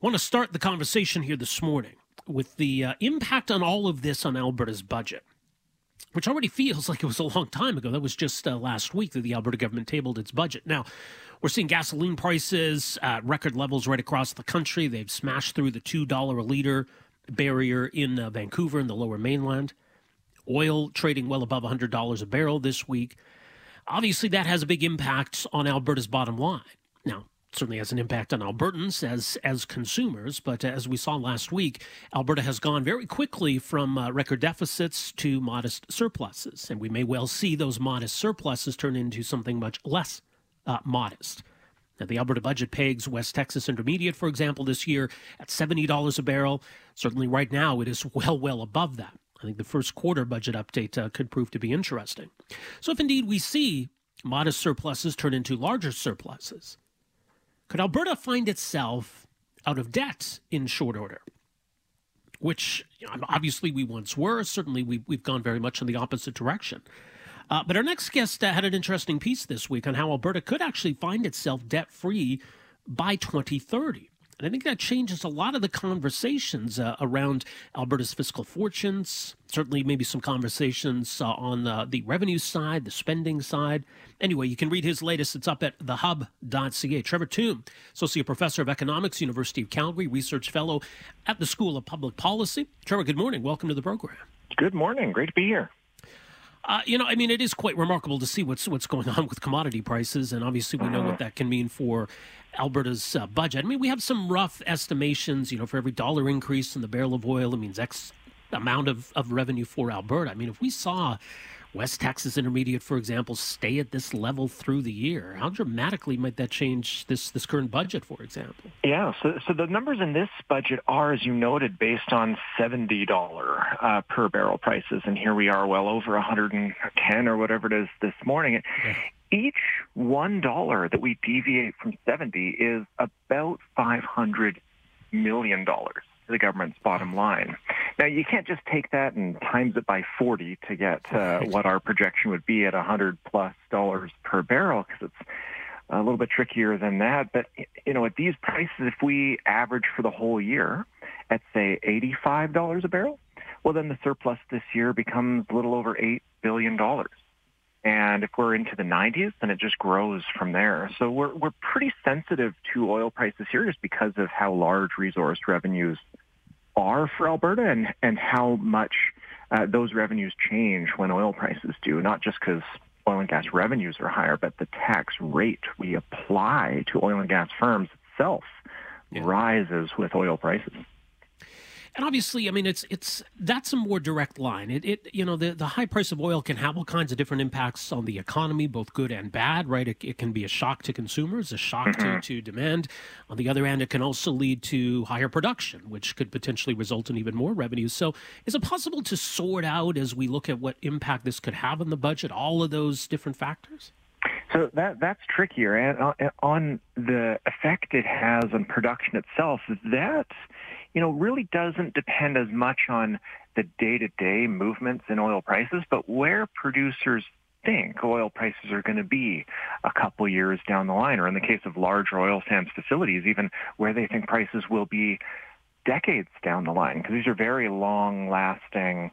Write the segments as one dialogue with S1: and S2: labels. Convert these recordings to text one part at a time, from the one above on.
S1: want to start the conversation here this morning with the uh, impact on all of this on Alberta's budget, which already feels like it was a long time ago. That was just uh, last week that the Alberta government tabled its budget. Now, we're seeing gasoline prices at record levels right across the country. They've smashed through the $2 a liter barrier in uh, Vancouver and the lower mainland. Oil trading well above $100 a barrel this week. Obviously, that has a big impact on Alberta's bottom line. Now, certainly has an impact on Albertans as as consumers. But as we saw last week, Alberta has gone very quickly from uh, record deficits to modest surpluses, and we may well see those modest surpluses turn into something much less uh, modest. Now, the Alberta budget pegs West Texas Intermediate, for example, this year at $70 a barrel. Certainly, right now, it is well, well above that. I think the first quarter budget update uh, could prove to be interesting. So, if indeed we see modest surpluses turn into larger surpluses, could Alberta find itself out of debt in short order? Which you know, obviously we once were. Certainly we, we've gone very much in the opposite direction. Uh, but our next guest uh, had an interesting piece this week on how Alberta could actually find itself debt free by 2030. And I think that changes a lot of the conversations uh, around Alberta's fiscal fortunes. Certainly, maybe some conversations uh, on uh, the revenue side, the spending side. Anyway, you can read his latest. It's up at thehub.ca. Trevor Tombe, Associate Professor of Economics, University of Calgary, Research Fellow at the School of Public Policy. Trevor, good morning. Welcome to the program.
S2: Good morning. Great to be here.
S1: Uh, you know, I mean, it is quite remarkable to see what's what's going on with commodity prices, and obviously we know what that can mean for Alberta's uh, budget. I mean, we have some rough estimations. You know, for every dollar increase in the barrel of oil, it means X amount of, of revenue for Alberta. I mean, if we saw West Texas Intermediate, for example, stay at this level through the year? How dramatically might that change this this current budget, for example?
S2: Yeah, so so the numbers in this budget are, as you noted, based on seventy dollar uh, per barrel prices, and here we are, well over one hundred and ten or whatever it is this morning. Yeah. Each one dollar that we deviate from seventy is about five hundred million dollars to the government's bottom line. Now, you can't just take that and times it by 40 to get uh, what our projection would be at 100 plus dollars per barrel because it's a little bit trickier than that. But, you know, at these prices, if we average for the whole year at, say, $85 a barrel, well, then the surplus this year becomes a little over $8 billion. And if we're into the 90s, then it just grows from there. So we're, we're pretty sensitive to oil prices here just because of how large resource revenues are for Alberta and, and how much uh, those revenues change when oil prices do, not just because oil and gas revenues are higher, but the tax rate we apply to oil and gas firms itself yeah. rises with oil prices
S1: and obviously, I mean, it's it's that's a more direct line. It, it you know the, the high price of oil can have all kinds of different impacts on the economy, both good and bad. Right? It, it can be a shock to consumers, a shock mm-hmm. to, to demand. On the other hand, it can also lead to higher production, which could potentially result in even more revenues. So, is it possible to sort out as we look at what impact this could have on the budget, all of those different factors?
S2: So that that's trickier, and on the effect it has on production itself, that you know, really doesn't depend as much on the day-to-day movements in oil prices, but where producers think oil prices are going to be a couple years down the line, or in the case of large oil sands facilities, even where they think prices will be decades down the line, because these are very long-lasting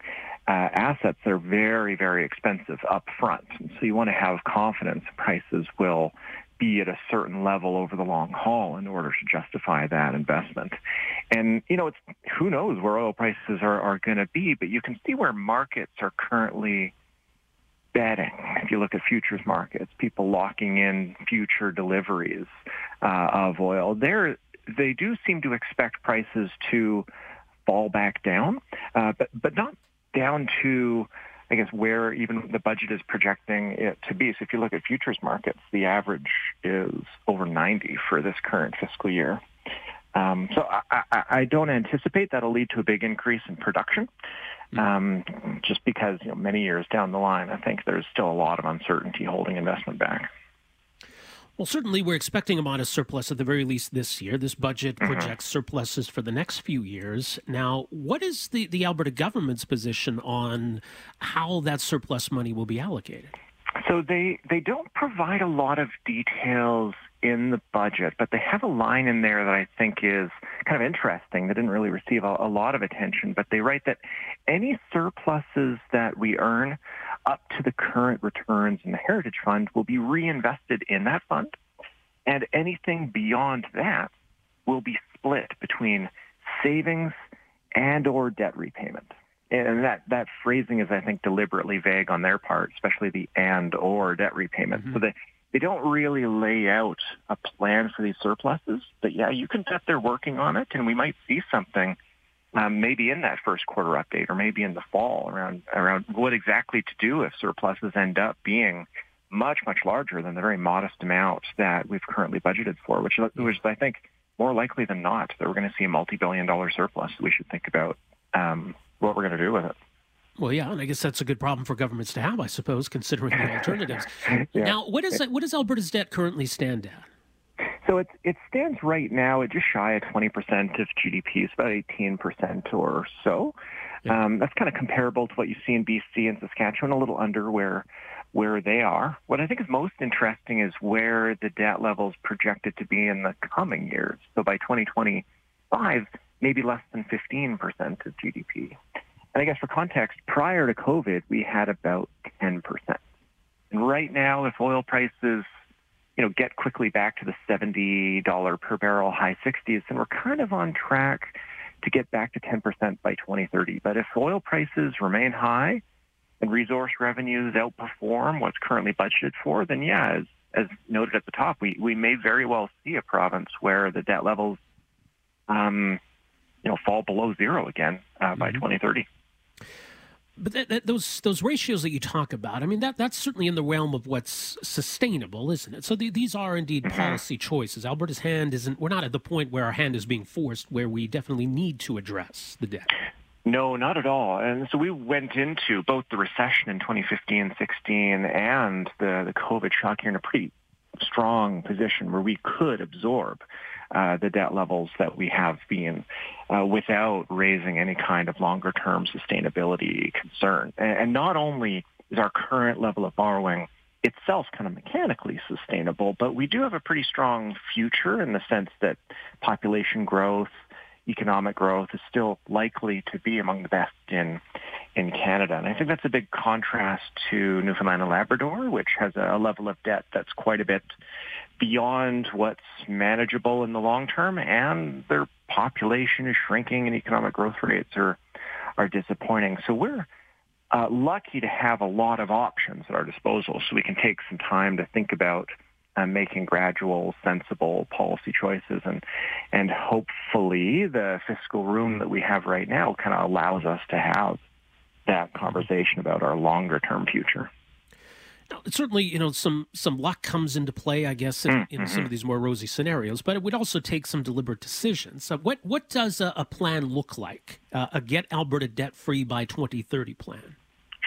S2: uh, assets. They're very, very expensive up front. So you want to have confidence prices will be at a certain level over the long haul in order to justify that investment. And, you know, it's who knows where oil prices are, are going to be, but you can see where markets are currently betting. If you look at futures markets, people locking in future deliveries uh, of oil, they they do seem to expect prices to fall back down, uh, but but not down to I guess where even the budget is projecting it to be. So if you look at futures markets, the average is over 90 for this current fiscal year. Um, so I, I, I, don't anticipate that'll lead to a big increase in production, hmm. um, just because you know, many years down the line, I think there's still a lot of uncertainty holding investment back.
S1: Well, certainly we're expecting a modest surplus at the very least this year. This budget mm-hmm. projects surpluses for the next few years. Now, what is the, the Alberta government's position on how that surplus money will be allocated?
S2: So they, they don't provide a lot of details in the budget, but they have a line in there that I think is kind of interesting. They didn't really receive a, a lot of attention, but they write that any surpluses that we earn up to the current returns in the Heritage Fund will be reinvested in that fund, and anything beyond that will be split between savings and or debt repayment. And that, that phrasing is, I think, deliberately vague on their part, especially the and or debt repayment. Mm-hmm. So they, they don't really lay out a plan for these surpluses. But yeah, you can bet they're working on it, and we might see something um, maybe in that first quarter update or maybe in the fall around around what exactly to do if surpluses end up being much much larger than the very modest amount that we've currently budgeted for, which which I think more likely than not that we're going to see a multi-billion dollar surplus. We should think about um, what we're going to do with it.
S1: Well, yeah, and I guess that's a good problem for governments to have, I suppose, considering the alternatives. yeah. Now, what is what does Alberta's debt currently stand at?
S2: So it it stands right now at just shy of 20% of GDP, it's about 18% or so. Yeah. Um, that's kind of comparable to what you see in BC and Saskatchewan, a little under where where they are. What I think is most interesting is where the debt levels projected to be in the coming years. So by 2025, maybe less than 15% of GDP. And I guess for context, prior to COVID, we had about 10%. And right now, if oil prices you know, get quickly back to the $70 per barrel high 60s, and we're kind of on track to get back to 10% by 2030. But if oil prices remain high and resource revenues outperform what's currently budgeted for, then yeah, as, as noted at the top, we, we may very well see a province where the debt levels, um, you know, fall below zero again uh, by mm-hmm. 2030.
S1: But that, that, those those ratios that you talk about, I mean, that that's certainly in the realm of what's sustainable, isn't it? So the, these are indeed mm-hmm. policy choices. Alberta's hand isn't. We're not at the point where our hand is being forced, where we definitely need to address the debt.
S2: No, not at all. And so we went into both the recession in 2015, 16, and the the COVID shock here in a pretty strong position where we could absorb uh, the debt levels that we have been uh, without raising any kind of longer term sustainability concern. And not only is our current level of borrowing itself kind of mechanically sustainable, but we do have a pretty strong future in the sense that population growth, economic growth is still likely to be among the best in in Canada. And I think that's a big contrast to Newfoundland and Labrador, which has a level of debt that's quite a bit beyond what's manageable in the long term, and their population is shrinking and economic growth rates are are disappointing. So we're uh, lucky to have a lot of options at our disposal, so we can take some time to think about uh, making gradual, sensible policy choices, and and hopefully the fiscal room that we have right now kind of allows us to have that conversation about our longer term future.
S1: Now, Certainly, you know, some some luck comes into play, I guess, in, mm-hmm. in, some of these more rosy scenarios. But it would also take some deliberate decisions. So, what what does a, a plan look like? Uh, a get Alberta debt free by 2030 plan.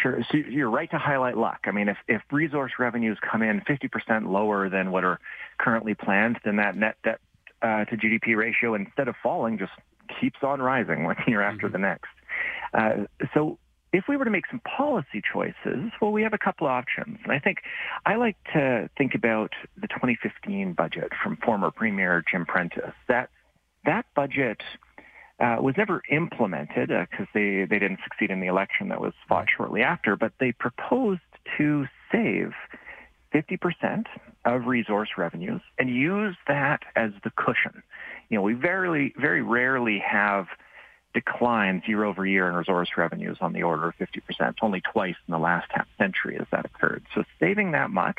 S2: Sure. So you're right to highlight luck. I mean, if, if resource revenues come in 50% lower than what are currently planned, then that net debt uh, to GDP ratio, instead of falling, just keeps on rising one year after mm-hmm. the next. Uh, so if we were to make some policy choices, well, we have a couple options. And I think I like to think about the 2015 budget from former Premier Jim Prentice. That that budget uh, was never implemented because uh, they, they didn't succeed in the election that was fought shortly after, but they proposed to save 50% of resource revenues and use that as the cushion. You know, we very, very rarely have declines year over year in resource revenues on the order of 50%. Only twice in the last half century has that occurred. So saving that much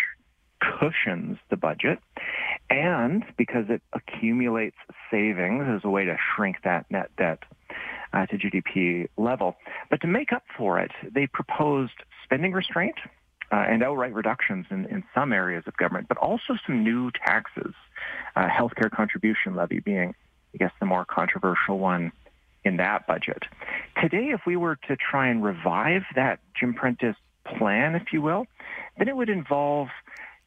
S2: cushions the budget. And because it accumulates savings as a way to shrink that net debt uh, to GDP level. But to make up for it, they proposed spending restraint uh, and outright reductions in, in some areas of government, but also some new taxes, uh, healthcare contribution levy being, I guess, the more controversial one in that budget. Today, if we were to try and revive that Jim Prentice plan, if you will, then it would involve,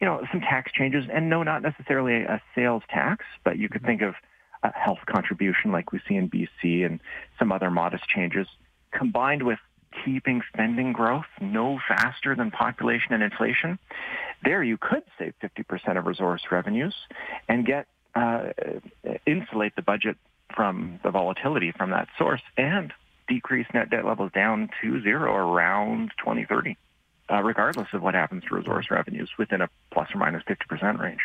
S2: you know, some tax changes, and no, not necessarily a sales tax, but you could think of a health contribution like we see in BC and some other modest changes, combined with keeping spending growth no faster than population and inflation. There, you could save 50% of resource revenues and get uh, insulate the budget from the volatility from that source and decrease net debt levels down to zero around 2030, uh, regardless of what happens to resource revenues within a plus or minus 50% range.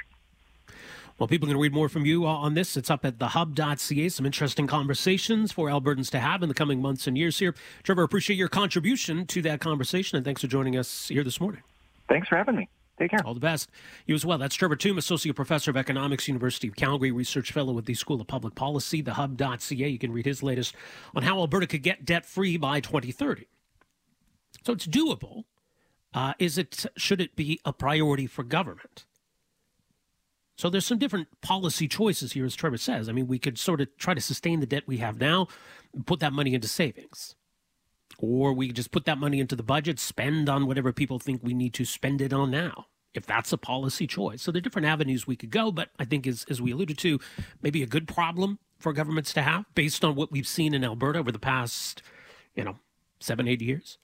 S1: Well, people can read more from you on this. It's up at thehub.ca. Some interesting conversations for Albertans to have in the coming months and years here. Trevor, appreciate your contribution to that conversation, and thanks for joining us here this morning.
S2: Thanks for having me. Take care.
S1: All the best. You as well. That's Trevor Tombe, Associate Professor of Economics, University of Calgary, Research Fellow with the School of Public Policy, thehub.ca. You can read his latest on how Alberta could get debt free by 2030. So it's doable. Uh, is it? Should it be a priority for government? So there's some different policy choices here, as Trevor says. I mean, we could sort of try to sustain the debt we have now, put that money into savings. Or we just put that money into the budget, spend on whatever people think we need to spend it on now, if that's a policy choice. So there are different avenues we could go, but I think, as, as we alluded to, maybe a good problem for governments to have based on what we've seen in Alberta over the past, you know, seven, eight years.